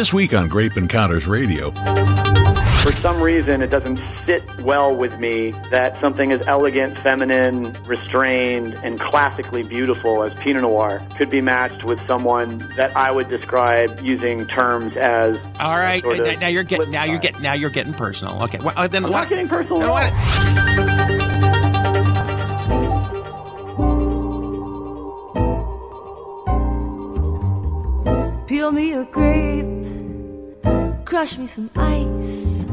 This week on Grape Encounters Radio. For some reason, it doesn't sit well with me that something as elegant, feminine, restrained, and classically beautiful as Pinot Noir could be matched with someone that I would describe using terms as. All right, sort of now you're getting now you're getting now you're getting personal. Okay, well, uh, then I'm why- not getting personal then at Peel me a grape, crush me some ice,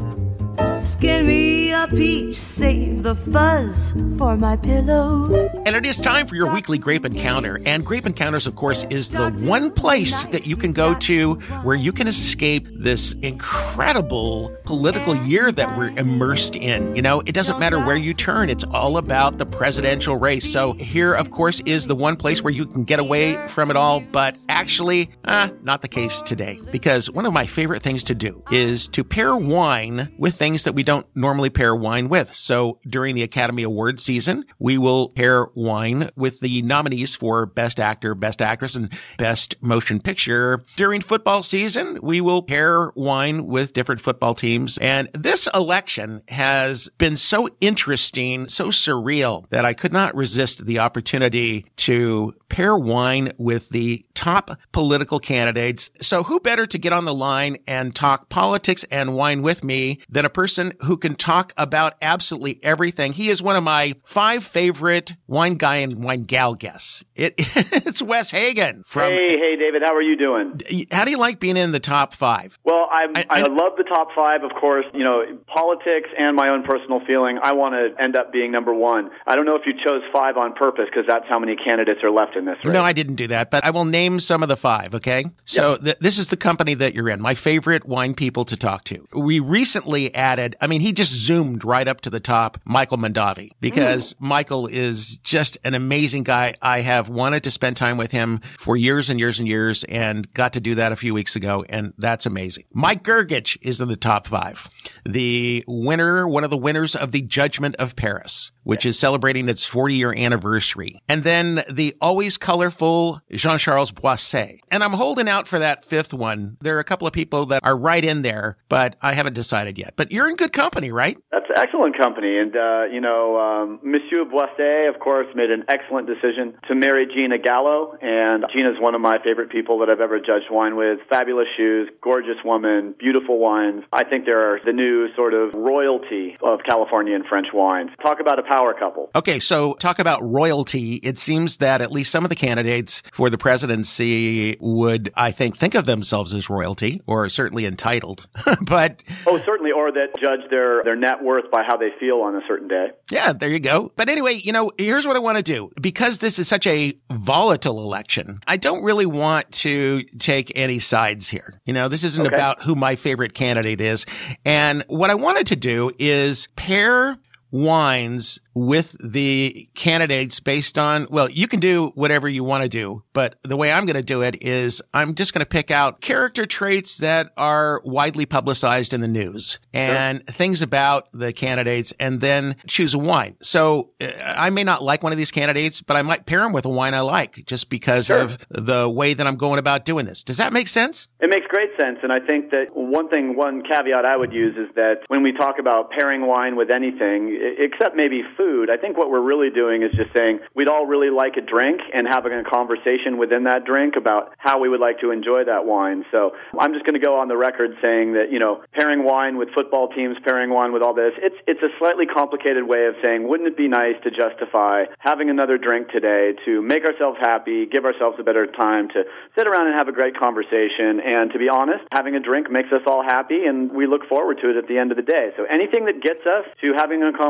skin me a peach, save the fuzz for my pillow. And it is time for your weekly Grape Encounter. And Grape Encounters, of course, is the one place that you can go to where you can escape this incredible political year that we're immersed in. You know, it doesn't matter where you turn, it's all about the presidential race. So here, of course, is the one place where you can get away from it all. But actually, uh, not the case today. Because one of my favorite things to do is to pair wine with things that we don't normally pair wine with. So during the Academy Award season, we will pair wine with the nominees for Best Actor, Best Actress, and Best Motion Picture. During football season, we will pair wine with different football teams. And this election has been so interesting, so surreal that I could not resist the opportunity to pair wine with the top political candidates. So who better to get on the line and talk politics and wine with me than a person who can talk about absolutely everything. He is one of my five favorite wine guy and wine gal guests. It, it's Wes Hagen from, Hey, hey, David, how are you doing? how do you like being in the top five? Well, I'm, I- I, I- love the top five, of course. You know, politics and my own personal feeling. I want to end up being number one. I don't know if you chose five on purpose because that's how many candidates are left in this race. No, I didn't do that, but I will name some of the five, okay? So th- this is the company that you're in, my favorite wine people to talk to. We recently added, I mean, he just zoomed right up to the top, Michael Mondavi, because hmm. Michael is just an amazing guy. I have wanted to spend time with him for years and years and years and got to do that a few weeks ago, and that's amazing. Mike Grgich is in the top five. The winner, one of the winners of the Judgment of Paris, which is celebrating its 40 year anniversary. And then the always colorful Jean Charles Boisset. And I'm holding out for that fifth one. There are a couple of people that are right in there, but I haven't decided yet. But you're in good company, right? That's excellent company. And, uh, you know, um, Monsieur Boisset, of course, made an excellent decision to marry Gina Gallo. And Gina's one of my favorite people that I've ever judged wine with. Fabulous shoes, gorgeous woman, beautiful wines. I think they're the new sort of royalty of California and French wines. Talk about a power couple. Okay, so talk about royalty. It seems that at least some of the candidates for the presidency would, I think, think of themselves as royalty or certainly entitled. but Oh, certainly, or that judge their, their net worth by how they feel on a certain day. Yeah, there you go. But anyway, you know, here's what I want to do. Because this is such a volatile election, I don't really want to take any sides here. You know, this isn't Okay. about who my favorite candidate is. And what I wanted to do is pair wines with the candidates based on, well, you can do whatever you want to do, but the way I'm going to do it is I'm just going to pick out character traits that are widely publicized in the news and things about the candidates and then choose a wine. So uh, I may not like one of these candidates, but I might pair them with a wine I like just because Sure. of the way that I'm going about doing this. Does that make sense? It makes great sense, and I think that one thing, one caveat I would use is that when we talk about pairing wine with anything, except maybe food, I think what we're really doing is just saying we'd all really like a drink and having a conversation within that drink about how we would like to enjoy that wine. So I'm just going to go on the record saying that you know pairing wine with football teams, pairing wine with all this, it's it's a slightly complicated way of saying wouldn't it be nice to justify having another drink today to make ourselves happy, give ourselves a better time to sit around and have a great conversation. And to be honest, having a drink makes us all happy, and we look forward to it at the end of the day. So anything that gets us to having a conversation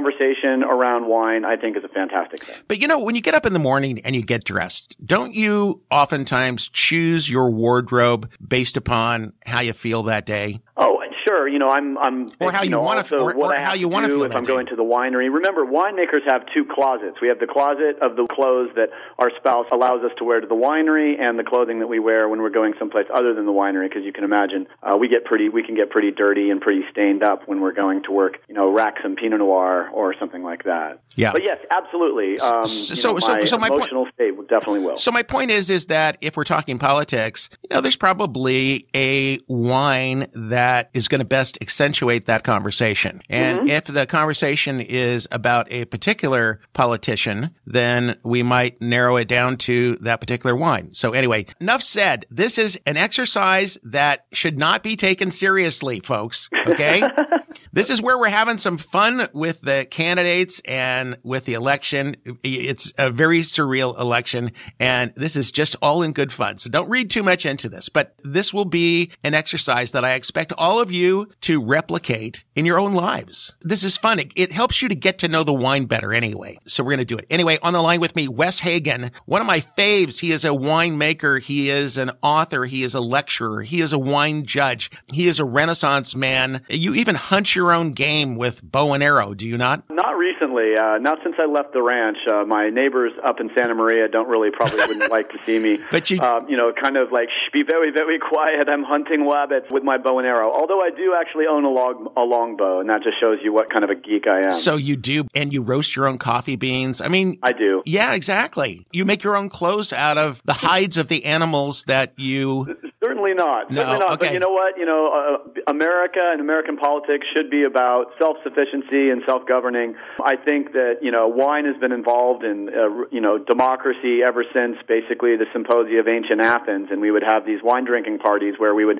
around wine, I think, is a fantastic thing. But you know, when you get up in the morning and you get dressed, don't you oftentimes choose your wardrobe based upon how you feel that day? Oh, sure. You know, I'm, I'm, or how you, know, want to, or, or how you want to feel if I'm day. going to the winery. Remember, winemakers have two closets. We have the closet of the clothes that our spouse allows us to wear to the winery, and the clothing that we wear when we're going someplace other than the winery. Because you can imagine, uh, we get pretty, we can get pretty dirty and pretty stained up when we're going to work. You know, rack some Pinot Noir or something like that. Yeah. But yes, absolutely. Um, So- you so- know, so- my so my point- emotional state definitely will. So my point is, is that if we're talking politics, you know, there's probably a wine that is going to best accentuate that conversation. And Mm-hmm. if the conversation is about a particular politician, then we might narrow it down to that particular wine. So anyway, enough said. This is an exercise that should not be taken seriously, folks. Okay. This is where we're having some fun with the candidates and with the election. It's a very surreal election and this is just all in good fun. So don't read too much into this, but this will be an exercise that I expect all of you to replicate in your own lives. This is fun. It, it helps you to get to know the wine better anyway. So we're going to do it. Anyway, on the line with me, Wes Hagen, one of my faves. He is a winemaker. He is an author. He is a lecturer. He is a wine judge. He is a renaissance man. You even hunt your own game with bow and arrow, do you not? Not recently. Uh, not since I left the ranch. Uh, my neighbors up in Santa Maria don't really probably wouldn't like to see me. But you- um, you know, kind of like be very, very quiet. I'm hunting rabbits with my bow and arrow. Although I do actually own a long a longbow, and that just shows you what kind of a geek I am. So you do, and you roast your own coffee beans. I mean, I do. yeah, exactly. You make your own clothes out of the hides of the animals that you. Certainly not. No, Certainly not. okay. But you know what? You know, uh, America and American politics should be about self-sufficiency and self-governing. I think that you know, wine has been involved in uh, you know democracy ever since basically the Symposia of Ancient Athens, and we would have these wine drinking parties where we would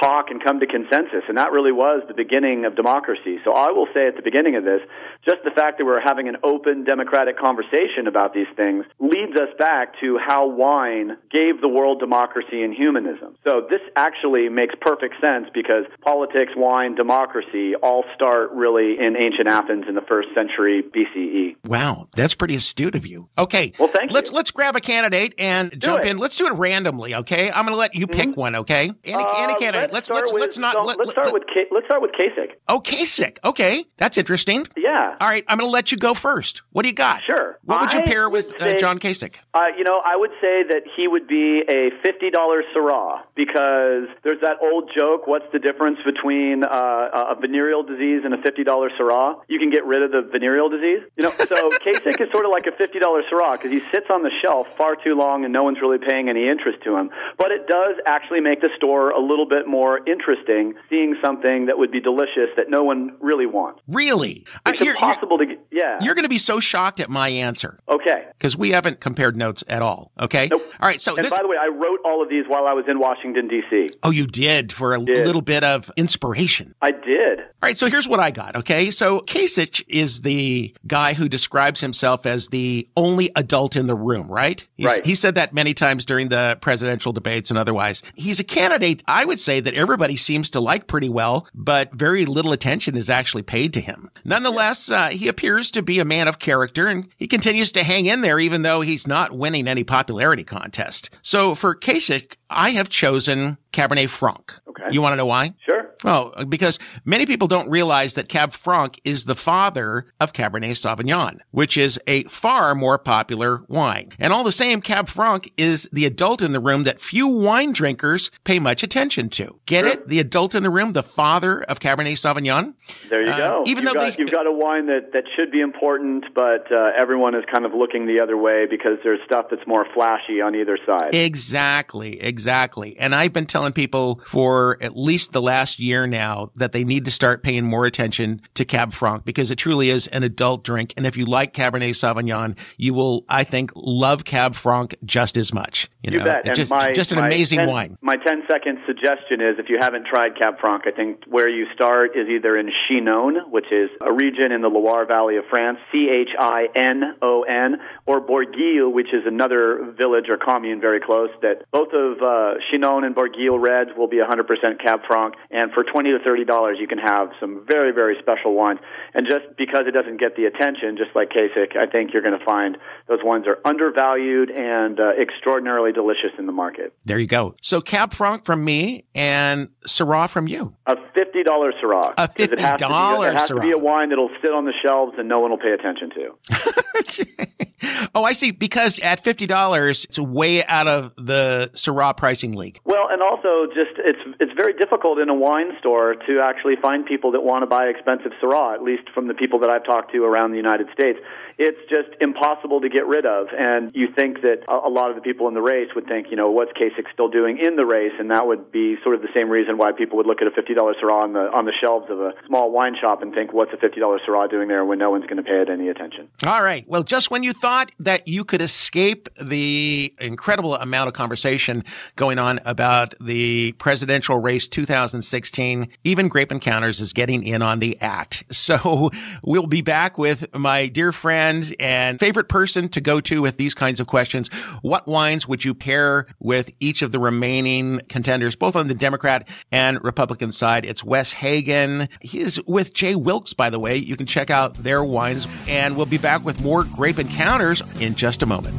talk and come to consensus, and that really was the beginning of democracy. So I will say at the beginning of this, just the fact that we're having an open democratic conversation about these things leads us back to how wine gave the world democracy and humanism. So this actually makes perfect sense because politics, wine, democracy all start really in ancient Athens in the first century BCE. Wow, that's pretty astute of you. Okay. Well, thank let's you. let's grab a candidate and jump it. Mm-hmm. in. Let's do it randomly. Okay. I'm going to let you pick one. Okay. Any, any Uh, Let's start let's with- let's not. no, let, let's start let- with let's start with Kasich. Oh, Kasich. Okay, that's interesting. Yeah. All right, I'm going to let you go first. What do you got? Sure. What would you pair would with say- uh, John Kasich? Uh, you know, I would say that he would be a fifty dollars Syrah because there's that old joke. What's the difference between uh, a venereal disease and a fifty dollars Syrah? You can get rid of the venereal disease. You know, so Kasich is sort of like a fifty dollars Syrah because he sits on the shelf far too long and no one's really paying any interest to him. But it does actually make the store a little bit more interesting, seeing something that would be delicious that no one really wants. Really? Uh, It's you're, you're, impossible to get. Yeah. you're going to be so shocked at my answer okay. because we haven't compared notes at all. Okay. Nope. All right. So And this. by the way, I wrote all of these while I was in Washington D.C. oh, you did for a Did. little bit of inspiration. I did. All right, so here's what I got. Okay, so Kasich is the guy who describes himself as the only adult in the room, right? He's, Right. He said that many times during the presidential debates and otherwise. He's a candidate, I would say, that everybody seems to like pretty well, but very little attention is actually paid to him. Nonetheless, uh, he appears to be a man of character, and he continues to hang in there, even though he's not winning any popularity contest. So for Kasich, I have chosen Cabernet Franc. Okay. You want to know why? Sure. Well, because many people don't realize that Cab Franc is the father of Cabernet Sauvignon, which is a far more popular wine. And all the same, Cab Franc is the adult in the room that few wine drinkers pay much attention to. Get it? The adult in the room, the father of Cabernet Sauvignon. There you Uh, go. even you've though got, they- you've got a wine that, that should be important, but uh, everyone is kind of looking the other way because there's stuff that's more flashy on either side. Exactly, exactly. And I've been telling people for at least the last year now that they need to start paying more attention to Cab Franc because it truly is an adult drink. And if you like Cabernet Sauvignon, you will, I think, love Cab Franc just as much. You, You know, bet. And just, my, just an amazing 10 wine. My 10 second suggestion is if you haven't tried Cab Franc, I think where you start is either in Chinon, which is a region in the Loire Valley of France, C H I N O N, or Bourgueil, which is another village or commune very close. That both of uh, Chinon and Bourgueil reds will be 100% Cab Franc. And for twenty to thirty dollars, you can have some very very special wines. And just because it doesn't get the attention, just like Kasich, I think you're going to find those wines are undervalued and uh, extraordinarily delicious in the market. There you go. So Cab Franc from me and Syrah from you. A fifty dollar Syrah. A fifty dollar It has to be a wine that'll sit on the shelves and no one will pay attention to. oh, I see. Because at fifty dollars, it's way out of the Syrah pricing league. Well, and also just it's it's very difficult in a wine store to actually find people that want to buy expensive Syrah. At least from the people that I've talked to around the United States, it's just impossible to get rid of. And you think that a lot of the people in the race would think, you know, what's Kasich still doing in the race? And that would be sort of the same reason why people would look at a fifty dollar Syrah on the on the shelves of a small wine shop and think, what's a fifty dollar Syrah doing there when no one's going to pay it any attention? All right. Well, just when you thought that you could escape the incredible amount of conversation going on about the presidential race 2016, even Grape Encounters is getting in on the act. So we'll be back with my dear friend and favorite person to go to with these kinds of questions. What wines would you pair with each of the remaining contenders, both on the Democrat and Republican side? It's Wes Hagen. He is with J. Wilkes, by the way. You can check out their wines and we'll be back with more Grape Encounters in just a moment.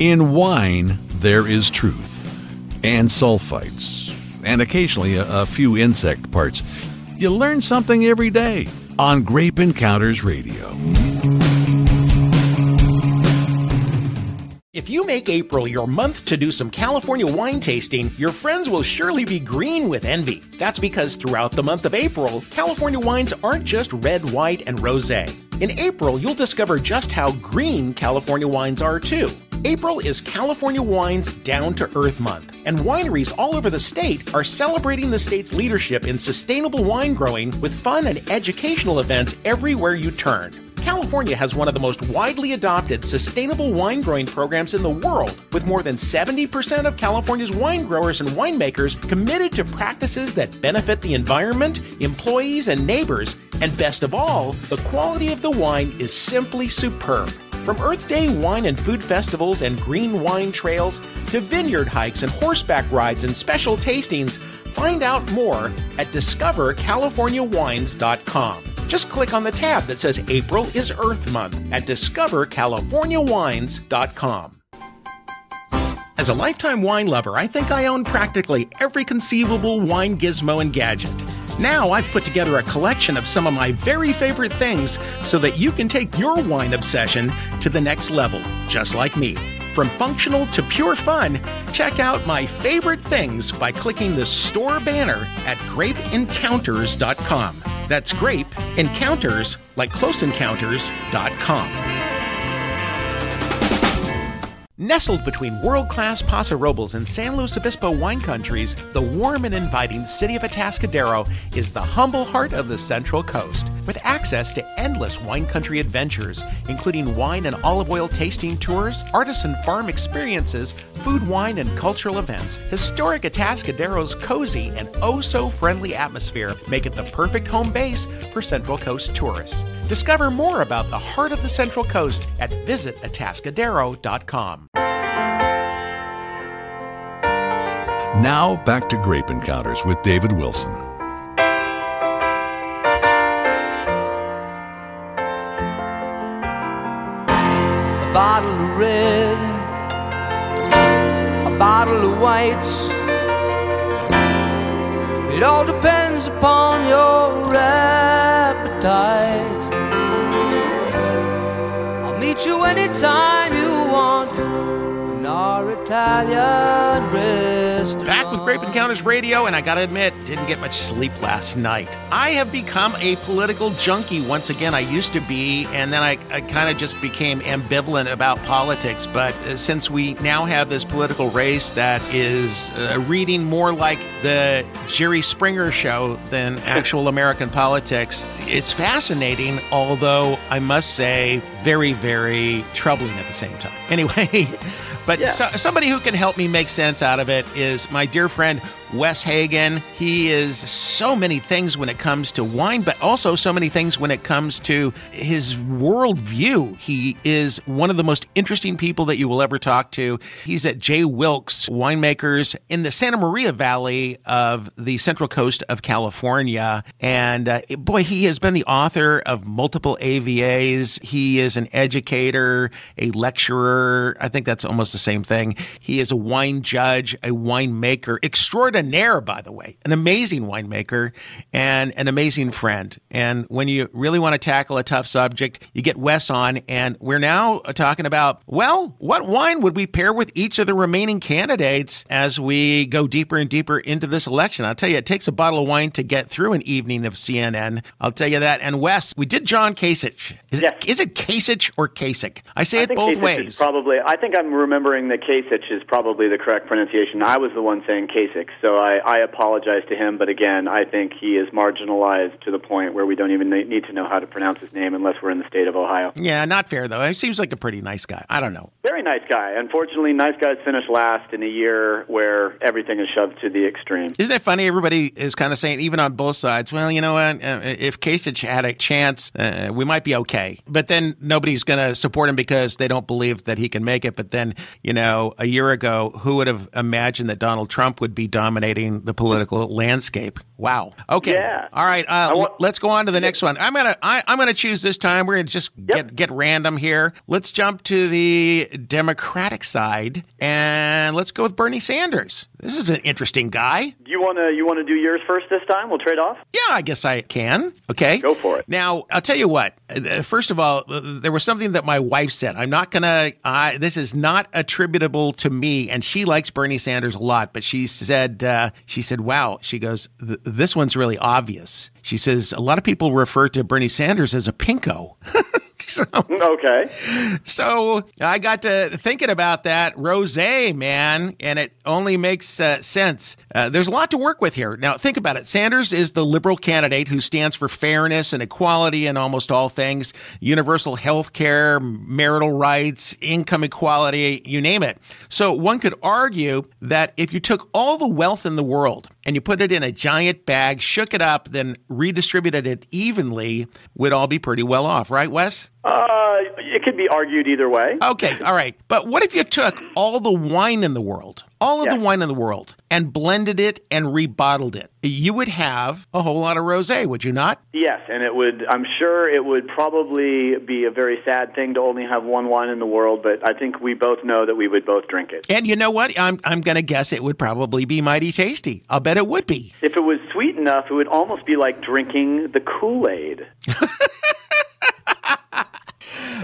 In wine, there is truth, and sulfites, and occasionally a, a, few insect parts. You learn something every day on Grape Encounters Radio. If you make April your month to do some California wine tasting, your friends will surely be green with envy. That's because throughout the month of April, California wines aren't just red, white, and rosé. In April, you'll discover just how green California wines are too. April is California Wine's Down to Earth Month, and wineries all over the state are celebrating the state's leadership in sustainable wine growing with fun and educational events everywhere you turn. California has one of the most widely adopted sustainable wine growing programs in the world, with more than 70% of California's wine growers and winemakers committed to practices that benefit the environment, employees, and neighbors. And best of all, the quality of the wine is simply superb. From Earth Day wine and food festivals and green wine trails to vineyard hikes and horseback rides and special tastings, find out more at discovercaliforniawines.com. Just click on the tab that says April is Earth Month at discovercaliforniawines.com. As a lifetime wine lover, I think I own practically every conceivable wine gizmo and gadget. Now I've put together a collection of some of my very favorite things so that you can take your wine obsession to the next level, just like me. From functional to pure fun, check out my favorite things by clicking the store banner at grapeencounters.com. That's grape encounters like closeencounters.com. Nestled between world class Paso Robles and San Luis Obispo wine countries, the warm and inviting city of Atascadero is the humble heart of the Central Coast. With access to endless wine country adventures, including wine and olive oil tasting tours, artisan farm experiences, food, wine, and cultural events, historic Atascadero's cozy and oh so friendly atmosphere make it the perfect home base for Central Coast tourists. Discover more about the heart of the Central Coast at visitatascadero.com. Now back to Grape Encounters with David Wilson. A bottle of red, a bottle of whites. It all depends upon your appetite. Meet you anytime you our Italian restaurant. Back with Grape Encounters Radio, and I gotta admit, didn't get much sleep last night. I have become a political junkie once again. I used to be, and then I, I kind of just became ambivalent about politics. But uh, since we now have this political race that is uh, reading more like the Jerry Springer show than actual American politics, it's fascinating, although I must say, very, very troubling at the same time. Anyway. But Yeah. so, somebody who can help me make sense out of it is my dear friend Wes Hagen. He is so many things when it comes to wine, but also so many things when it comes to his worldview. He is one of the most interesting people that you will ever talk to. He's at J. Wilkes Winemakers in the Santa Maria Valley of the Central Coast of California. And uh, boy, he has been the author of multiple AVAs. He is an educator, a lecturer. I think that's almost the same thing. He is a wine judge, a winemaker extraordinaire, by the way, an amazing winemaker and an amazing friend. And when you really want to tackle a tough subject, you get Wes on. And we're now talking about, well, what wine would we pair with each of the remaining candidates as we go deeper and deeper into this election? I'll tell you, it takes a bottle of wine to get through an evening of CNN. I'll tell you that. And Wes, we did John Kasich. Is, Yes. it, is it Kasich or Kasich? I say I it both Kasich ways. Probably, I think I'm remembering that Kasich is probably the correct pronunciation. I was the one saying Kasich, so I, I apologize to him. But again, I think he is marginalized to the point where we don't even need to know how to pronounce his name unless we're in the state of Ohio. yeah, not fair though. He seems like a pretty nice guy. I don't know. Very nice guy. Unfortunately, nice guys finish last in a year where everything is shoved to the extreme. Isn't it funny? Everybody is kind of saying, even on both sides, well, you know what? Uh, if Kasich had a chance, uh, we might be okay. But then nobody's going to support him because they don't believe that he can make it. But then, you know, a year ago, who would have imagined that Donald Trump would be dominating the political landscape? Wow. Okay. Yeah. All right. Uh, want- let's go on to the next one. I'm gonna I, I'm gonna choose this time. We're gonna just get get random here. Let's jump to the Democratic side and let's go with Bernie Sanders. This is an interesting guy. Do you want to you want to do yours first this time? We'll trade off. Yeah, I guess I can. Okay. Go for it. Now, I'll tell you what. Uh, First of all, uh, there was something that my wife said. I'm not going to, I this is not attributable to me. And she likes Bernie Sanders a lot, but she said, uh, she said, wow. She goes, this one's really obvious. She says, a lot of people refer to Bernie Sanders as a pinko. so, Okay. so I got to thinking about that rose, man, and it only makes uh, sense. Uh, there's a lot to work with here. Now, think about it. Sanders is the liberal candidate who stands for fairness and equality in almost all things universal health care, marital rights, income equality, you name it. So one could argue that if you took all the wealth in the world and you put it in a giant bag, shook it up, then redistributed it evenly, we'd all be pretty well off, right, Wes? Uh, it could be argued either way. Okay, all right. But what if you took all the wine in the world, all of Yeah. the wine in the world, and blended it and rebottled it? You would have a whole lot of rosé, would you not? Yes, and it would. I'm sure it would probably be a very sad thing to only have one wine in the world, but I think we both know that we would both drink it. And you know what? I'm I'm going to guess it would probably be mighty tasty. I'll bet it would be. If it was sweet enough, it would almost be like drinking the Kool Aid.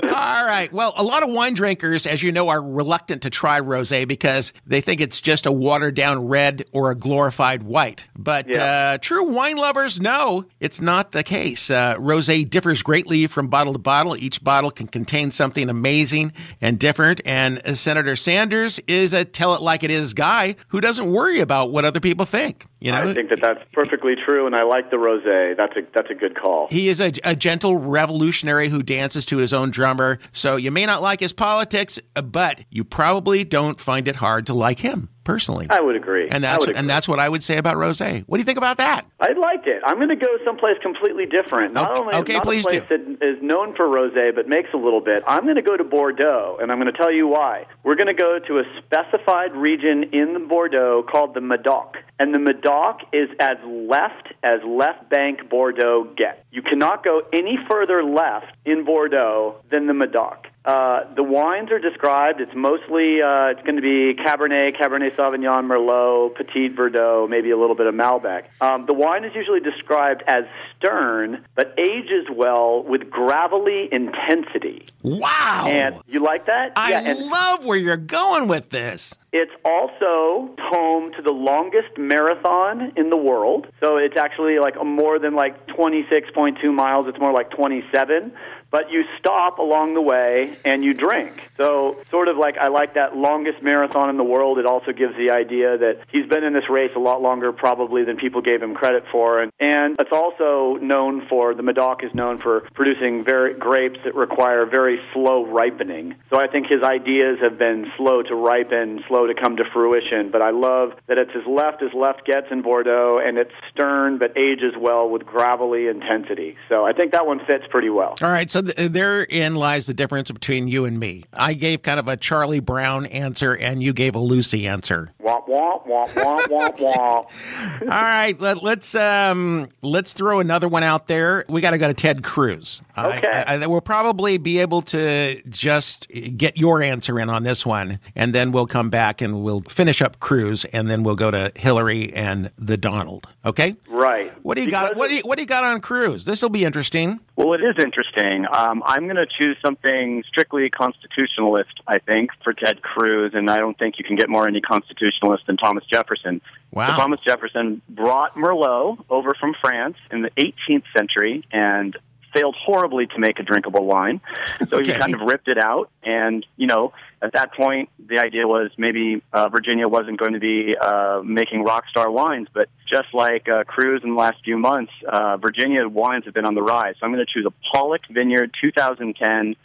All right. Well, a lot of wine drinkers, as you know, are reluctant to try rosé because they think it's just a watered down red or a glorified white. But Yeah. uh, true wine lovers know it's not the case. Uh, rosé differs greatly from bottle to bottle. Each bottle can contain something amazing and different. And uh, Senator Sanders is a tell it like it is guy who doesn't worry about what other people think. You know, I think that that's perfectly true, and I like the rosé. That's a that's a good call. he is a, a gentle revolutionary who dances to his own drummer. So you may not like his politics, but you probably don't find it hard to like him personally. I would agree. and that's would and that's what I would say about rosé. What do you think about that? I like it. I'm going to go someplace completely different. Not Okay- only okay, not please a place that is known for rosé, but makes a little bit. I'm going to go to Bordeaux, and I'm going to tell you why. We're going to go to a specified region in Bordeaux called the Medoc, and the Medoc is as left as left bank Bordeaux gets. You cannot go any further left in Bordeaux than the Medoc. Uh, the wines are described. It's mostly uh, it's going to be Cabernet, Cabernet Sauvignon, Merlot, Petit Verdot, maybe a little bit of Malbec. Um, the wine is usually described as stern, but ages well with gravelly intensity. Wow! And you like that? I yeah, and love where you're going with this. it's also home to the longest marathon in the world. So it's actually like more than like 26.2 miles. It's more like 27. But you stop along the way and you drink. So, sort of like I like that longest marathon in the world. It also gives the idea that he's been in this race a lot longer, probably, than people gave him credit for. And, and it's also known for, the Medoc is known for producing very grapes that require very slow ripening. So, I think his ideas have been slow to ripen, slow to come to fruition. But I love that it's as left as left gets in Bordeaux, and it's stern but ages well with gravelly intensity. So, I think that one fits pretty well. All right, so th- therein lies the difference between you and me. I gave kind of a Charlie Brown answer, and you gave a Lucy answer. Womp womp womp womp womp womp. All right, let, let's um, let's throw another one out there. We got to go to Ted Cruz. Okay. I, I, we'll probably be able to just get your answer in on this one, and then we'll come back and we'll finish up Cruz, and then we'll go to Hillary and the Donald. Okay. Right. What do you got? What do you, what do you got on Cruz? This will be interesting. Well, it is interesting. Um, I'm going to choose something strictly constitutionalist, I think, for Ted Cruz, and I don't think you can get more any constitutionalist than Thomas Jefferson. Wow. So Thomas Jefferson brought Merlot over from France in the 18th century and failed horribly to make a drinkable wine. So Okay. he kind of ripped it out, and you know, at that point, the idea was maybe uh, Virginia wasn't going to be uh, making rock star wines, but just like uh, Cruz in the last few months, uh, Virginia wines have been on the rise. So I'm going to choose a Pollak Vineyard 2010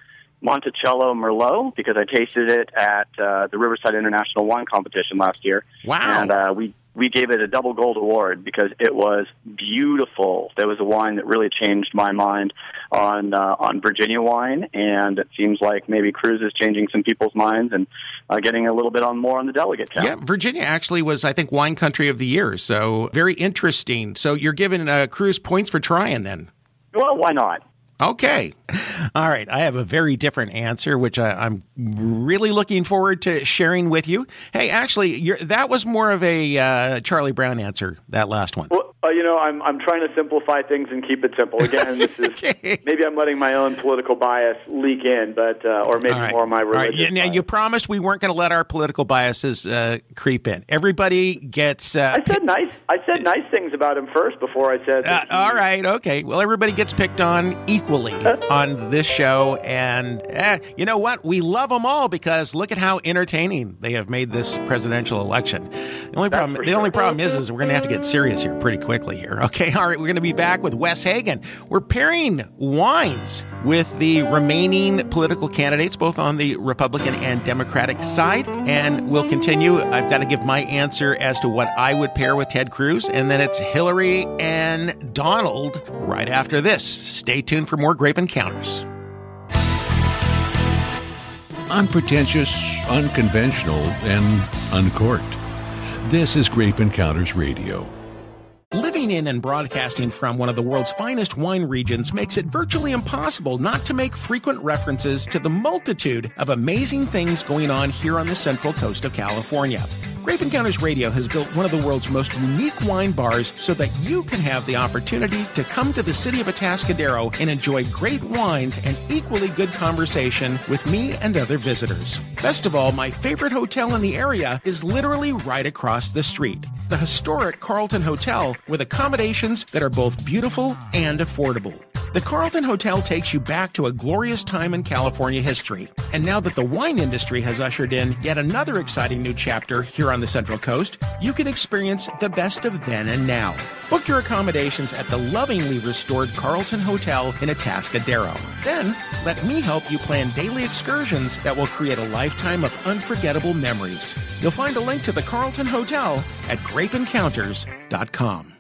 Monticello Merlot because I tasted it at uh, the Riverside International Wine Competition last year. Wow. And uh, we we gave it a double gold award because it was beautiful. There was a wine that really changed my mind on uh, on Virginia wine, and it seems like maybe Cruz is changing some people's minds and uh, getting a little bit on more on the delegate count. Yeah, Virginia actually was, I think, wine country of the year. So very interesting. So you're giving uh, Cruz points for trying then. Well, why not? Okay. All right. I have a very different answer, which I, I'm really looking forward to sharing with you. Hey, actually, you're, that was more of a uh, Charlie Brown answer, that last one. Well, uh, you know, I'm I'm trying to simplify things and keep it simple. Again, this is Okay. maybe I'm letting my own political bias leak in, but uh, or maybe right. more of my All right. religious. Now, bias. you promised we weren't going to let our political biases uh, creep in. Everybody gets. Uh, I said nice. I said nice things about him first before I said. Uh, all right, okay. Well, everybody gets picked on equally on this show, and eh, you know what? We love them all because look at how entertaining they have made this presidential election. The only problem, for the only problem is, is we're going to have to get serious here pretty quickly here. Okay, all right. We're going to be back with Wes Hagen. We're pairing wines with the remaining political candidates, both on the Republican and Democratic side, and we'll continue. I've got to give my answer as to what I would pair with Ted Cruz, and then it's Hillary and Donald right after this. Stay tuned for more Grape Encounters. Unpretentious, unconventional, and uncorked. This is Grape Encounters Radio. Living in and broadcasting from one of the world's finest wine regions makes it virtually impossible not to make frequent references to the multitude of amazing things going on here on the central coast of California. Grape Encounters Radio has built one of the world's most unique wine bars so that you can have the opportunity to come to the city of Atascadero and enjoy great wines and equally good conversation with me and other visitors. Best of all, my favorite hotel in the area is literally right across the street the historic Carlton Hotel with accommodations that are both beautiful and affordable. The Carlton Hotel takes you back to a glorious time in California history. And now that the wine industry has ushered in yet another exciting new chapter here on the Central Coast, you can experience the best of then and now. Book your accommodations at the lovingly restored Carlton Hotel in Atascadero. Then, let me help you plan daily excursions that will create a lifetime of unforgettable memories. You'll find a link to the Carlton Hotel at grapeencounters.com.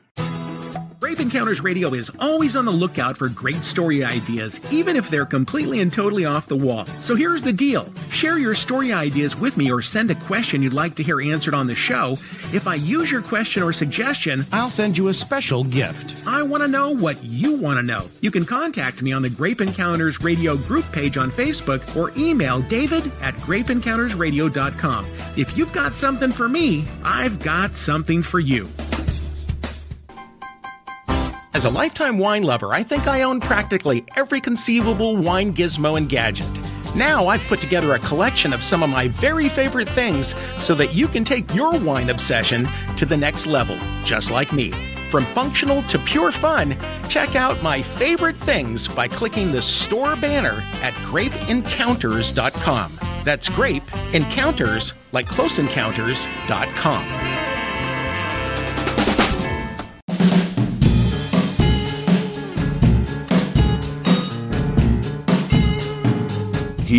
Grape Encounters Radio is always on the lookout for great story ideas, even if they're completely and totally off the wall. So here's the deal share your story ideas with me or send a question you'd like to hear answered on the show. If I use your question or suggestion, I'll send you a special gift. I want to know what you want to know. You can contact me on the Grape Encounters Radio group page on Facebook or email david at grapeencountersradio.com. If you've got something for me, I've got something for you. As a lifetime wine lover, I think I own practically every conceivable wine gizmo and gadget. Now I've put together a collection of some of my very favorite things so that you can take your wine obsession to the next level, just like me. From functional to pure fun, check out my favorite things by clicking the store banner at grapeencounters.com. That's grape encounters like close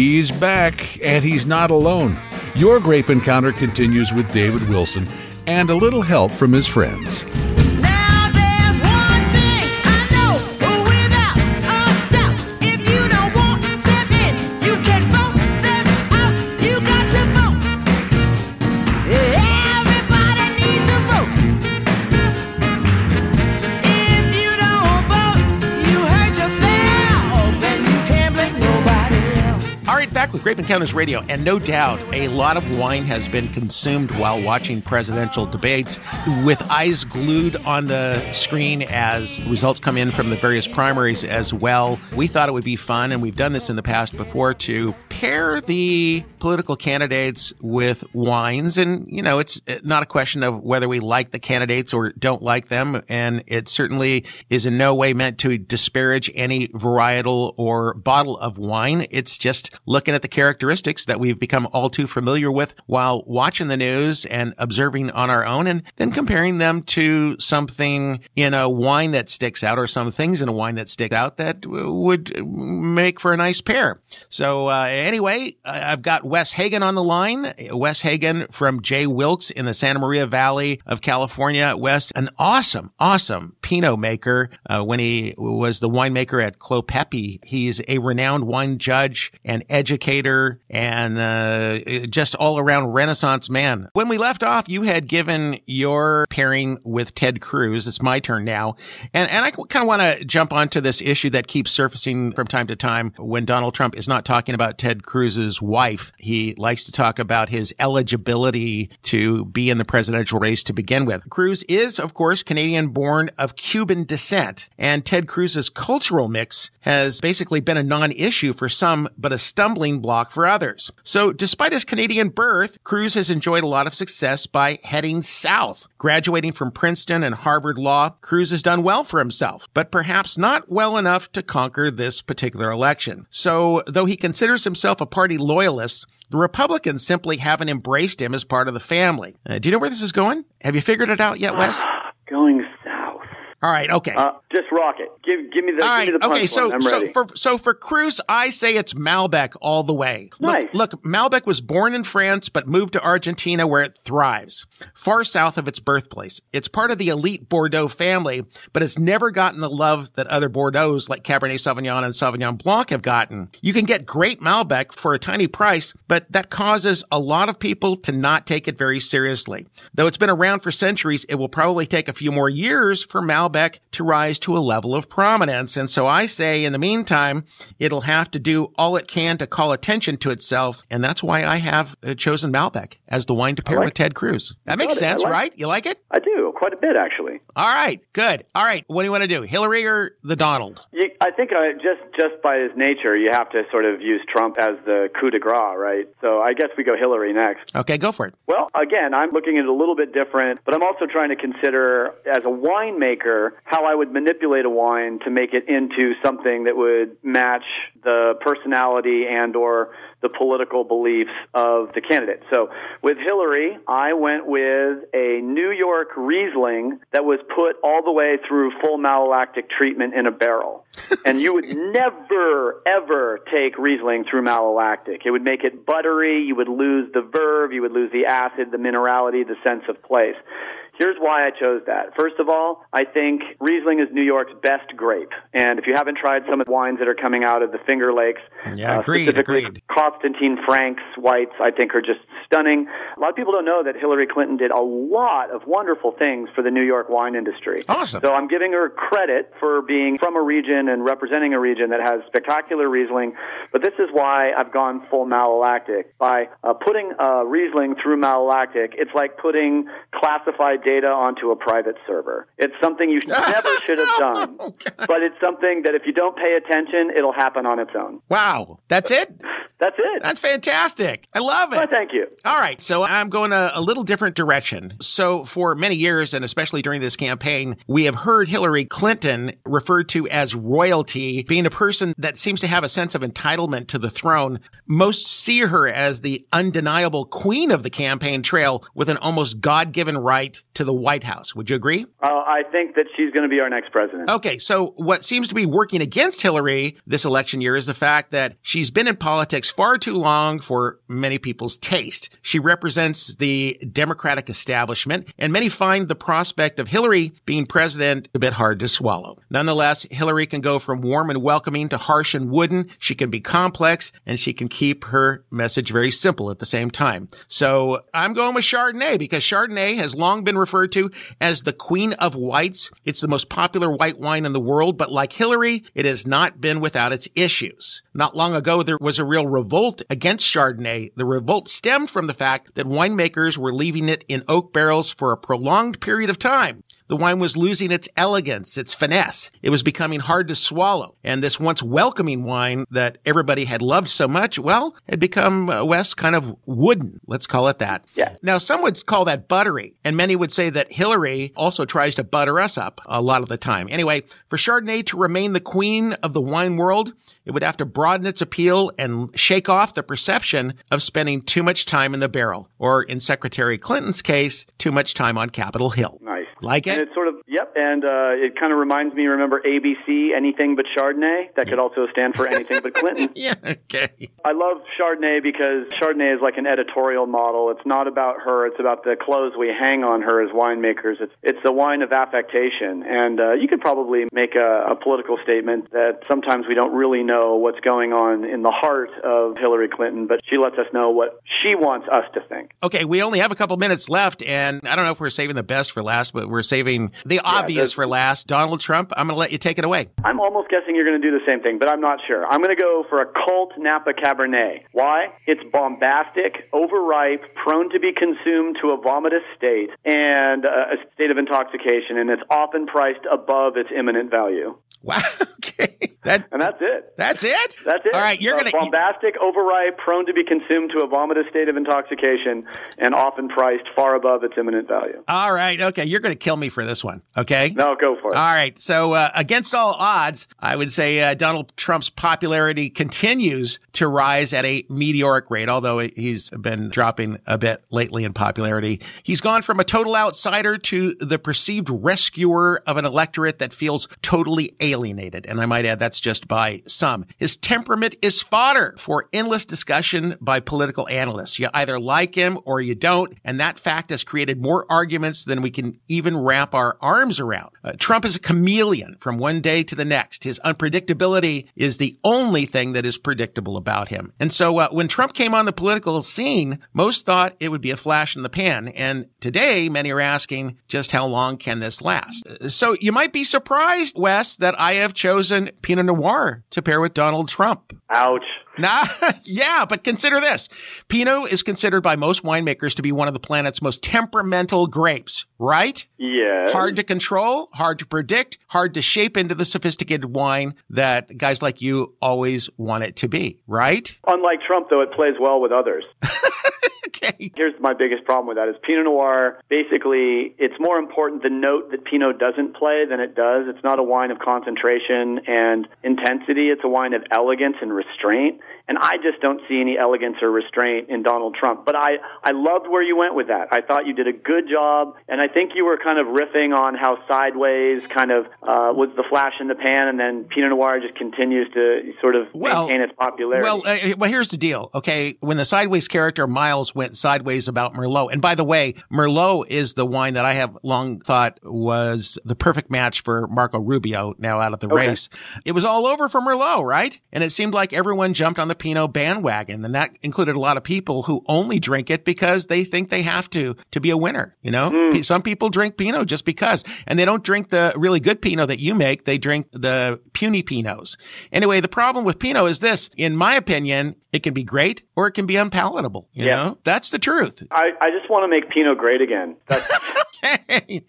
He's back, and he's not alone. Your grape encounter continues with David Wilson and a little help from his friends. With Grape Encounters Radio, and no doubt a lot of wine has been consumed while watching presidential debates, with eyes glued on the screen as results come in from the various primaries as well. We thought it would be fun, and we've done this in the past before, to pair the political candidates with wines. And, you know, it's not a question of whether we like the candidates or don't like them. And it certainly is in no way meant to disparage any varietal or bottle of wine. It's just looking at the characteristics that we've become all too familiar with while watching the news and observing on our own and then comparing them to something in a wine that sticks out or some things in a wine that stick out that would make for a nice pair. So, uh, anyway, I've got Wes Hagen on the line. Wes Hagen from J. Wilkes in the Santa Maria Valley of California. Wes, an awesome, awesome Pinot maker. Uh, when he was the winemaker at Clos Pepe, he's a renowned wine judge and educator and uh, just all around Renaissance man. When we left off, you had given your pairing with Ted Cruz. It's my turn now. And, and I kind of want to jump onto this issue that keeps surfacing from time to time when Donald Trump is not talking about Ted Cruz's wife. He likes to talk about his eligibility to be in the presidential race to begin with. Cruz is, of course, Canadian born of Cuban descent, and Ted Cruz's cultural mix has basically been a non-issue for some, but a stumbling block for others. So despite his Canadian birth, Cruz has enjoyed a lot of success by heading south. Graduating from Princeton and Harvard Law, Cruz has done well for himself, but perhaps not well enough to conquer this particular election. So though he considers himself a party loyalist, the Republicans simply haven't embraced him as part of the family. Uh, do you know where this is going? Have you figured it out yet, Wes? Going. All right, okay. Uh, just rock it. Give give me the All me the Okay. So, so for so for Cruz, I say it's Malbec all the way. Nice. Look, look, Malbec was born in France but moved to Argentina where it thrives, far south of its birthplace. It's part of the elite Bordeaux family, but it's never gotten the love that other Bordeaux's like Cabernet Sauvignon and Sauvignon Blanc have gotten. You can get great Malbec for a tiny price, but that causes a lot of people to not take it very seriously. Though it's been around for centuries, it will probably take a few more years for Malbec to rise to a level of prominence. And so I say, in the meantime, it'll have to do all it can to call attention to itself. And that's why I have uh, chosen Malbec as the wine to pair like with Ted Cruz. That makes it. Sense, like right? You like it? I do quite a bit actually. All right, good. All right, what do you want to do? Hillary or the Donald? You, I think uh, just just by his nature, you have to sort of use Trump as the coup de grace, right? So I guess we go Hillary next. Okay, go for it. Well, again, I'm looking at it a little bit different, but I'm also trying to consider, as a winemaker, how I would manipulate a wine to make it into something that would match the personality and or the political beliefs of the candidate. So with Hillary, I went with a New York Riesling that was put all the way through full malolactic treatment in a barrel. and you would never, ever take Riesling through malolactic. It would make it buttery. You would lose the verve. You would lose the acid, the minerality, the sense of place. Here's why I chose that. First of all, I think Riesling is New York's best grape. And if you haven't tried some of the wines that are coming out of the Finger Lakes, Yeah, uh, agreed, specifically agreed. Konstantin Frank's whites, I think are just stunning. A lot of people don't know that Hillary Clinton did a lot of wonderful things for the New York wine industry. Awesome. So I'm giving her credit for being from a region and representing a region that has spectacular Riesling. But this is why I've gone full malolactic. By uh, putting uh, Riesling through malolactic, it's like putting classified data onto a private server. It's something you never should have oh, done. Oh, But it's something that if you don't pay attention, it'll happen on its own. Wow, that's it? That's it. That's fantastic. I love it. Well, thank you. All right. So I'm going a, a little different direction. So for many years, and especially during this campaign, we have heard Hillary Clinton referred to as royalty, being a person that seems to have a sense of entitlement to the throne. Most see her as the undeniable queen of the campaign trail with an almost God-given right to the White House. Would you agree? Uh, I think that she's going to be our next president. Okay, so what seems to be working against Hillary this election year is the fact that she's been in politics far too long for many people's taste. She represents the Democratic establishment, and many find the prospect of Hillary being president a bit hard to swallow. Nonetheless, Hillary can go from warm and welcoming to harsh and wooden. She can be complex, and she can keep her message very simple at the same time. So I'm going with Chardonnay because Chardonnay has long been referred to as the queen of whites. It's the most popular white wine in the world, but like Hillary, it has not been without its issues. Not long ago, there was a real revolt against Chardonnay. The revolt stemmed from the fact that winemakers were leaving it in oak barrels for a prolonged period of time. The wine was losing its elegance, its finesse. It was becoming hard to swallow. And this once welcoming wine that everybody had loved so much, well, had become, uh, Wes, kind of wooden. Let's call it that. Yeah. Now, some would call that buttery. And many would say that Hillary also tries to butter us up a lot of the time. Anyway, for Chardonnay to remain the queen of the wine world, it would have to broaden its appeal and shake off the perception of spending too much time in the barrel, or in Secretary Clinton's case, too much time on Capitol Hill. Nice. Like it? And it? it's sort of yep, and uh, it kind of reminds me. Remember ABC, anything but Chardonnay. That could also stand for anything but Clinton. Yeah, okay. I love Chardonnay because Chardonnay is like an editorial model. It's not about her; it's about the clothes we hang on her as winemakers. It's it's the wine of affectation, and uh, you could probably make a, a political statement that sometimes we don't really know what's going on in the heart of Hillary Clinton, but she lets us know what she wants us to think. Okay, we only have a couple minutes left, and I don't know if we're saving the best for last, but we're saving the obvious the- for last. Donald Trump, I'm going to let you take it away. I'm almost guessing you're going to do the same thing, but I'm not sure. I'm going to go for a cult Napa Cabernet. Why? It's bombastic, overripe, prone to be consumed to a vomitous state, and uh, a state of intoxication, and it's often priced above its imminent value. Wow. That And that's it. that's it. That's it. All right, you're Uh, gonna. bombastic, overripe, prone to be consumed to a vomitous state of intoxication, and often priced far above its imminent value. All right. Okay, you're going to kill me for this one. Okay. No, go for it. All right. So, uh, against all odds, I would say uh, Donald Trump's popularity continues to rise at a meteoric rate, although he's been dropping a bit lately in popularity. He's gone from a total outsider to the perceived rescuer of an electorate that feels totally alienated. And I might add, that's just by some. His temperament is fodder for endless discussion by political analysts. You either like him or you don't. And that fact has created more arguments than we can even wrap our arms around. Uh, Trump is a chameleon from one day to the next. His unpredictability is the only thing that is predictable about him. And so uh, when Trump came on the political scene, most thought it would be a flash in the pan. And today, many are asking just how long can this last? Uh, So you might be surprised, Wes, that I have chosen Pinot Noir to pair with Donald Trump. Ouch. Nah, yeah, but consider this. Pinot is considered by most winemakers to be one of the planet's most temperamental grapes, right? Yeah. Hard to control, hard to predict, hard to shape into the sophisticated wine that guys like you always want it to be, right? Unlike Trump, though, it plays well with others. Here's my biggest problem with that is Pinot Noir, basically, it's more important the note that Pinot doesn't play than it does. It's not a wine of concentration and intensity. It's a wine of elegance and restraint. And I just don't see any elegance or restraint in Donald Trump. But I, I loved where you went with that. I thought you did a good job. And I think you were kind of riffing on how Sideways kind of uh, was the flash in the pan, and then Pinot Noir just continues to sort of Well- maintain its popularity. Well, uh, well, here's the deal. Okay, when the sideways character Miles went sideways about Merlot, and by the way, Merlot is the wine that I have long thought was the perfect match for Marco Rubio, now out of the race. It was all over for Merlot, right? And it seemed like everyone jumped on the Pinot bandwagon, and that included a lot of people who only drink it because they think they have to to be a winner. You know, hmm. P- some people drink Pinot just because, and they don't drink the really good Pinot that you make. They drink the puny Pinots. Anyway, the problem with Pinot is this, in my opinion, It can be great or it can be unpalatable. You Yeah. know, that's the truth. I, I just want to make Pinot great again. That's, Okay.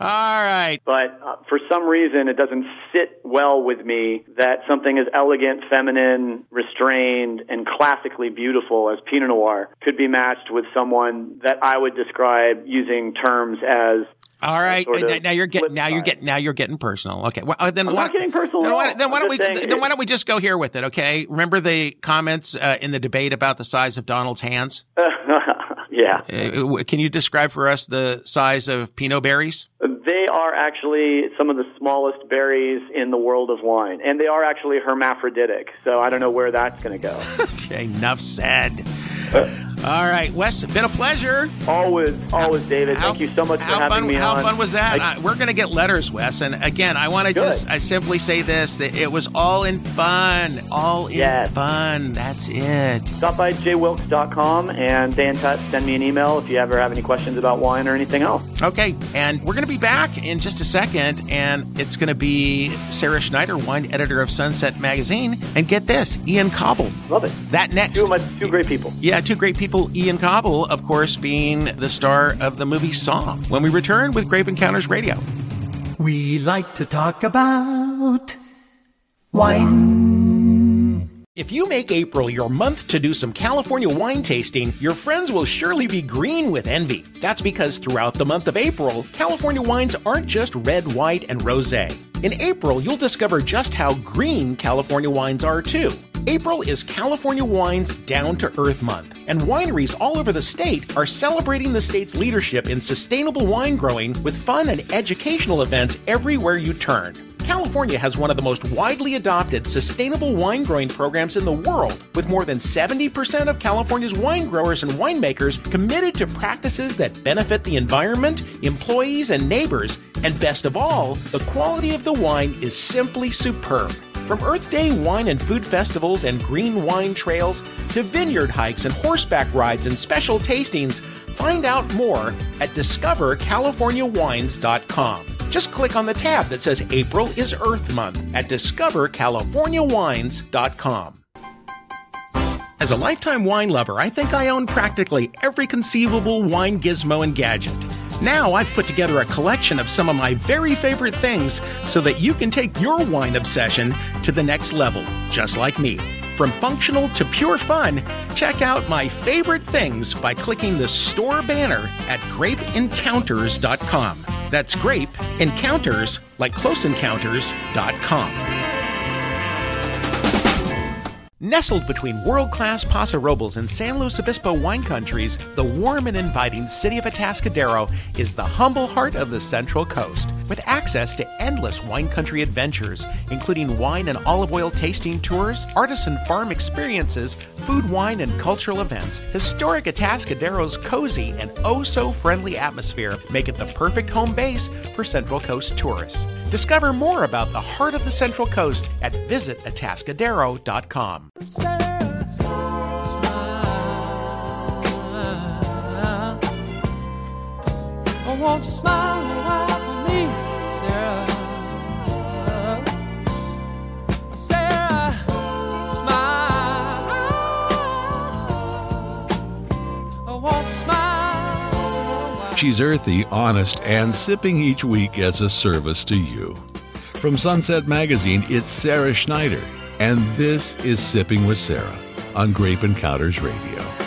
All right. but uh, for some reason, it doesn't sit well with me that something as elegant, feminine, restrained, and classically beautiful as Pinot Noir could be matched with someone that I would describe using terms as All right. Now- you're getting now you're getting now you're getting personal. Okay. Well, uh, then I'm why, not getting personal Then at why, all. then why don't we then why don't we just go here with it? Okay. Remember the comments uh, in the debate about the size of Donald's hands? yeah. Uh, can you describe for us the size of Pinot berries? They are actually some of the smallest berries in the world of wine, and they are actually hermaphroditic. So I don't know where that's going to go. Okay. Enough said. All right, Wes, been a pleasure. always, always, David. How- Thank you so much for how having fun, me How on. fun was that? I- Uh, we're going to get letters, Wes. And again, I want to just, I simply say this that it was all in fun. All in Yes. fun. That's it. Stop by jwilkes.com and stay in touch. Send me an email if you ever have any questions about wine or anything else. Okay, and we're going to be back in just a second, and it's going to be Sara Schneider, wine editor of Sunset Magazine. And get this, Ian Cauble. Love it. That next. Two of my two great people. Yeah, two great people. Ian Cauble, of course, being the star of the movie Somm. When we return with Grape Encounters Radio. We like to talk about wine. If you make April your month to do some California wine tasting, your friends will surely be green with envy. That's because throughout the month of April, California wines aren't just red, white, and rosé. In April, you'll discover just how green California wines are too. April is California Wine's Down to Earth Month, and wineries all over the state are celebrating the state's leadership in sustainable wine growing with fun and educational events everywhere you turn. California has one of the most widely adopted sustainable wine growing programs in the world, with more than 70% of California's wine growers and winemakers committed to practices that benefit the environment, employees, and neighbors. And best of all, the quality of the wine is simply superb. From Earth Day wine and food festivals and green wine trails to vineyard hikes and horseback rides and special tastings, find out more at discovercaliforniawines.com. Just click on the tab that says April is Earth Month at discovercaliforniawines.com. As a lifetime wine lover, I think I own practically every conceivable wine gizmo and gadget. Now I've put together a collection of some of my very favorite things so that you can take your wine obsession to the next level, just like me. From functional to pure fun, check out my favorite things by clicking the store banner at grapeencounters.com. That's grape encounters like close encounters.com. Nestled between world class Paso Robles and San Luis Obispo wine countries, the warm and inviting city of Atascadero is the humble heart of the Central Coast. With access to endless wine country adventures, including wine and olive oil tasting tours, artisan farm experiences, food, wine, and cultural events, historic Atascadero's cozy and oh so friendly atmosphere make it the perfect home base for Central Coast tourists. Discover more about the heart of the Central Coast at visitatascadero.com. Smile a She's earthy, honest, and sipping each week as a service to you. From Sunset Magazine, it's Sara Schneider, and this is Sipping with Sara on Grape Encounters Radio.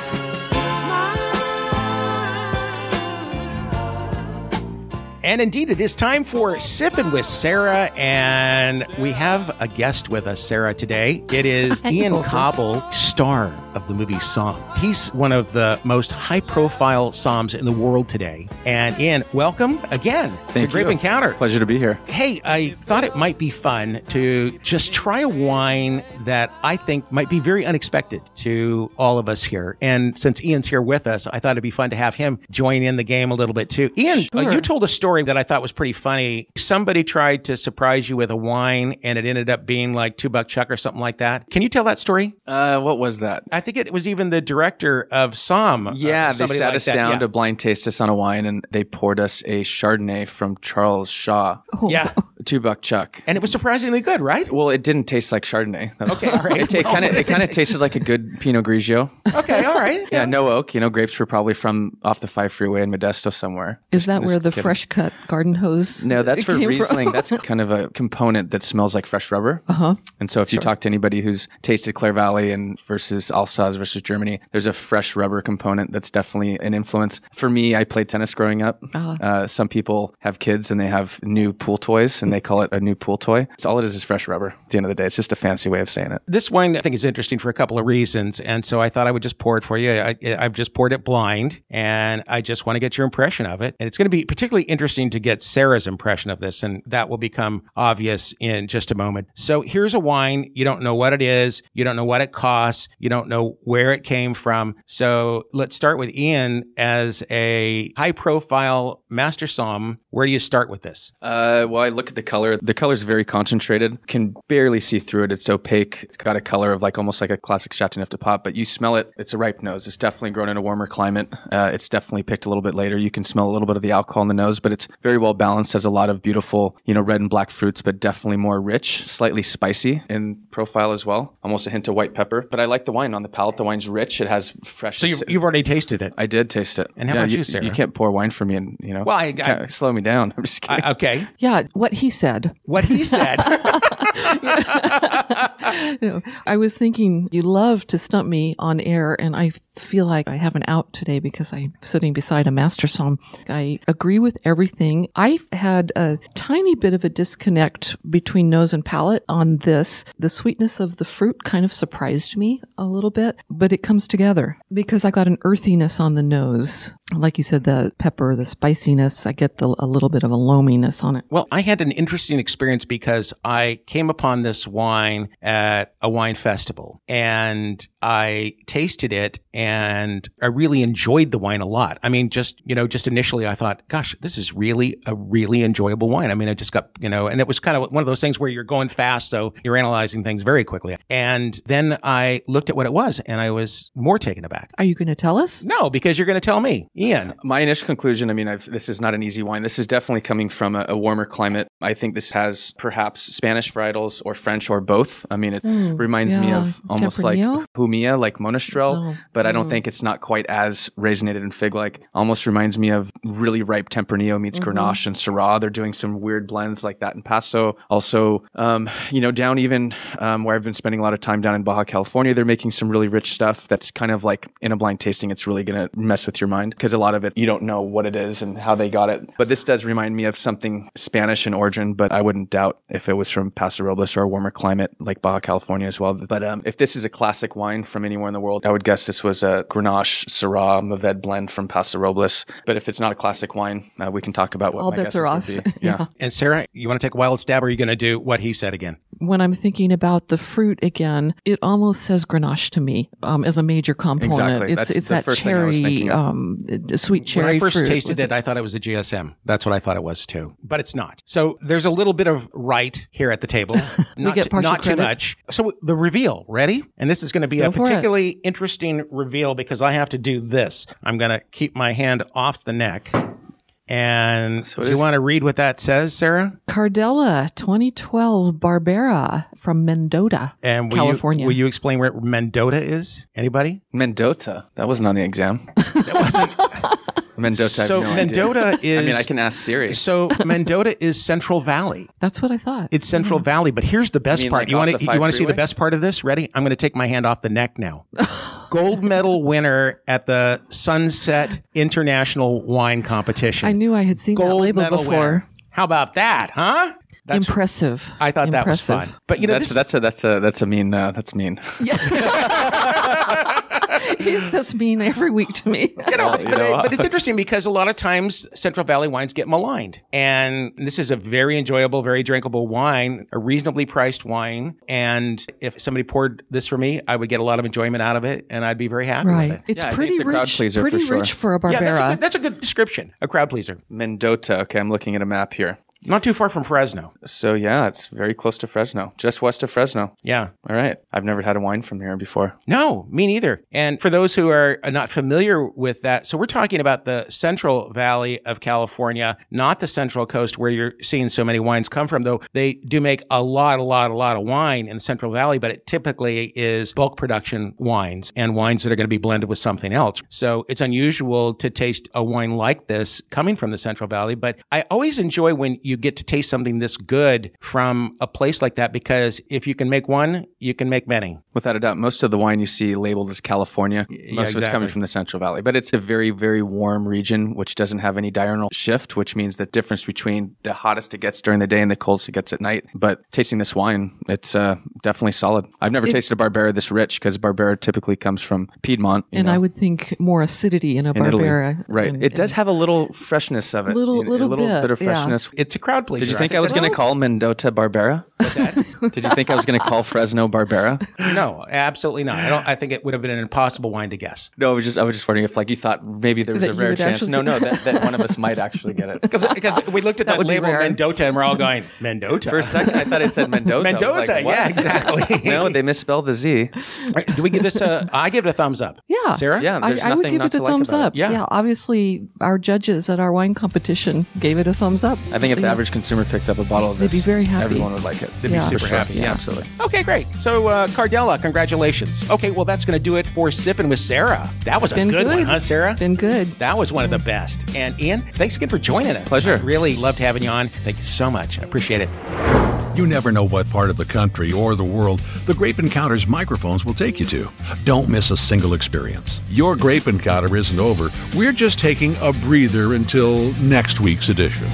And indeed, it is time for Sipping with Sara, and we have a guest with us, Sara, today. It is Ian Cauble, star of the movie Somm. He's one of the most high profile somms in the world today. And Ian, welcome again Thank to Grape you. Encounter. Pleasure to be here. Hey, I thought it might be fun to just try a wine that I think might be very unexpected to all of us here. And since Ian's here with us, I thought it'd be fun to have him join in the game a little bit too. Ian, uh, you told a story that I thought was pretty funny. Somebody tried to surprise you with a wine and it ended up being like two buck chuck or something like that. Can you tell that story? Uh, what was that? I think it was even the director of Somm. uh, Yeah, they somebody sat like us that. down Yeah. to blind taste us on a wine, and they poured us a Chardonnay from Charles Shaw. Yeah. Two buck chuck. And it was surprisingly good, right? Well, it didn't taste like Chardonnay. Okay, all right. It, kind of it kind of tasted like a good Pinot Grigio. Okay, all right. Yeah, no oak. You know, grapes were probably from off the five freeway in Modesto somewhere. Is that Just where the kidding. fresh cut garden hose? No, that's for came from? Riesling. That's kind of a component that smells like fresh rubber. Uh Uh-huh. And so, if you talk to anybody who's tasted Clare Valley and versus Alsace versus Germany, there's a fresh rubber component that's definitely an influence. For me, I played tennis growing up. Uh-huh. Uh, some people have kids and they have new pool toys, and they call it a new pool toy. It's all it is is fresh rubber. At the end of the day, it's just a fancy way of saying it. This wine I think is interesting for a couple of reasons, and so I thought I would just pour it for you. I, I've just poured it blind, and I just want to get your impression of it. And it's going to be particularly interesting to get Sara's impression of this, and that will become obvious in just a moment. So here's a wine. You don't know what it is. You don't know what it costs. You don't know where it came from. So let's start with Ian as a high profile master somm. Where do you start with this? Uh, well, I look at the color. The color's very concentrated. Can barely see through it. It's opaque. It's got a color of like almost like a classic Chateauneuf du Pape, but you smell it. It's a ripe nose. It's definitely grown in a warmer climate. Uh, it's definitely picked a little bit later. You can smell a little bit of the alcohol in the nose, but it's very well balanced. Has a lot of beautiful, you know, red and black fruits, but definitely more rich, slightly spicy in profile as well. Almost a hint of white pepper. But I like the wine on the palate. The wine's rich. It has fresh. So you've, you've already tasted it. I did taste it. And how about you, you, Sara? You can't pour wine for me, and you know. Well, I- can't I- slow me down. I'm just kidding. I- okay. Yeah, what he said. What he said. You know, I was thinking you love to stump me on air, and I feel like I have an out today because I'm sitting beside a master somm. I agree with everything. I've had a tiny bit of a disconnect between nose and palate on this. The sweetness of the fruit kind of surprised me a little bit, but it comes together because I got an earthiness on the nose. Like you said, the pepper, the spiciness, I get the, a little bit of a loaminess on it. Well, I had an interesting experience because I came upon this wine at a wine festival and I tasted it and I really enjoyed the wine a lot. I mean, just, you know, just initially I thought, gosh, this is really a really enjoyable wine. I mean, I just got, you know, and it was kind of one of those things where you're going fast. So you're analyzing things very quickly. And then I looked at what it was and I was more taken aback. Are you going to tell us? No, because you're going to tell me, Ian. My initial conclusion, I mean, I've, this is not an easy wine. This is definitely coming from a, a warmer climate. I think this has perhaps Spanish varietals or French or both. I mean, it reminds me Hmm, of almost Tempranillo? like Jumilla, like Monastrell, Oh, but I don't think it's not quite as raisinated and fig-like. Almost reminds me of really ripe Tempranillo meets Mm-hmm. Grenache and Syrah. They're doing some weird blends like that in Paso. Also, um, you know, down even um, where I've been spending a lot of time down in Baja California, they're making some really rich stuff that's kind of like in a blind tasting. It's really going to mess with your mind because a lot of it you don't know what it is and how they got it. But this does remind me of something Spanish in origin, but I wouldn't doubt if it was from Paso Robles or a warmer climate like Baja California as well. But um, if this is a classic wine from anywhere in the world, I would guess this was a Grenache Syrah Mourvèdre blend from Paso Robles. But if it's not a classic wine, uh, we can talk about what All my bets guesses are would off. be. Yeah. And Sara, you want to take a wild stab or are you going to do what he said again? When I'm thinking about the fruit again, it almost says Grenache to me um, as a major component. Exactly. It's, That's it's the that first thing I was cherry, thinking um, sweet cherry when I first fruit tasted it, I thought it was a GSM. That's what I thought it was too, but it's not. So there's a little bit of right here at the table. not get partial not too much. So the reveal, ready? And this is going to be Go a for it. particularly interesting reveal because I have to do this. I'm going to keep my hand off the neck. And it do you want to read what that says, Sara? Cardella 2012 Barbera from Mendota, And will California. You, will you explain where Mendota is? Anybody? Mendota. That wasn't on the exam. Mendota. I have So no idea. Mendota is. I mean, I can ask Siri. So Mendota is Central Valley. That's what I thought. It's Central Valley, but here's the best You mean part. like you want to you want to see the best part of this? Ready? I'm going to take my hand off the neck now. Gold medal winner at the Sunset International Wine Competition. I knew I had seen that Gold label medal before. winner. How about that, huh? That's, Impressive. I thought that was fun. But you know, that's this, that's a that's a that's a mean uh, that's mean. He's this mean every week to me. you know, you but, know, it- but it's interesting because a lot of times Central Valley wines get maligned. And this is a very enjoyable, very drinkable wine, a reasonably priced wine. And if somebody poured this for me, I would get a lot of enjoyment out of it and I'd be very happy with right. it. It's Yeah, I pretty it's a crowd rich. pleaser for pretty sure. rich for a Yeah, that's a, good, that's a good description. A crowd pleaser. Mendota. Okay, I'm looking at a map here. Not too far from Fresno. So yeah, it's very close to Fresno, just west of Fresno. Yeah. All right. I've never had a wine from here before. No, me neither. And for those who are not familiar with that, so we're talking about the Central Valley of California, not the Central Coast where you're seeing so many wines come from, though they do make a lot, a lot, a lot of wine in the Central Valley, but it typically is bulk production wines and wines that are going to be blended with something else. So it's unusual to taste a wine like this coming from the Central Valley, but I always enjoy when you get to taste something this good from a place like that because if you can make one, you can make many. Without a doubt, most of the wine you see labeled as California, most of it's coming from the Central Valley. But it's a very, very warm region, which doesn't have any diurnal shift, which means the difference between the hottest it gets during the day and the coldest it gets at night. But tasting this wine, it's uh, definitely solid. I've never It- tasted a Barbera this rich because Barbera typically comes from Piedmont. you and know, I would think more acidity in a in Italy. Barbera. Right. And- it does have a little freshness of it. Little- You know, little a little bit, of yeah. freshness. It's a crowd pleaser. Did you think I was going to call Mendota Barbera? Did you think I was going to call Fresno Barbera? No, absolutely not. I don't. I think it would have been an impossible wine to guess. No, I was just I was just wondering if like you thought maybe there was That a you rare would chance. actually- No, no, that, that one of us might actually get it. Because because we looked at that, would be label rare. Mendota and we're all going Mendota. For a second, I thought I said Mendoza. I was Mendoza, like, yeah, exactly. no, they misspelled the Z. Right, Do we give this a? I give it a thumbs up. Yeah. Sara. Yeah, I, there's I would nothing give not it a to like thumbs about it. up. Yeah. Obviously, our judges at our wine competition gave it a thumbs up. I think if So, the yeah. Average consumer picked up a bottle of They'd this, be very happy. everyone would like it. They'd be super For sure. happy. Yeah, Yeah. absolutely. Okay, great. So uh, Cardella, congratulations. Okay, well that's going to do it for sipping with Sara. That was It's a been good, one, huh, Sara? It's been good. that was one of the best. And Ian, thanks again for joining us. Pleasure. I really loved having you on. Thank you so much. I appreciate it. You never know what part of the country or the world the Grape Encounters microphones will take you to. Don't miss a single experience. Your Grape Encounter isn't over. We're just taking a breather until next week's edition.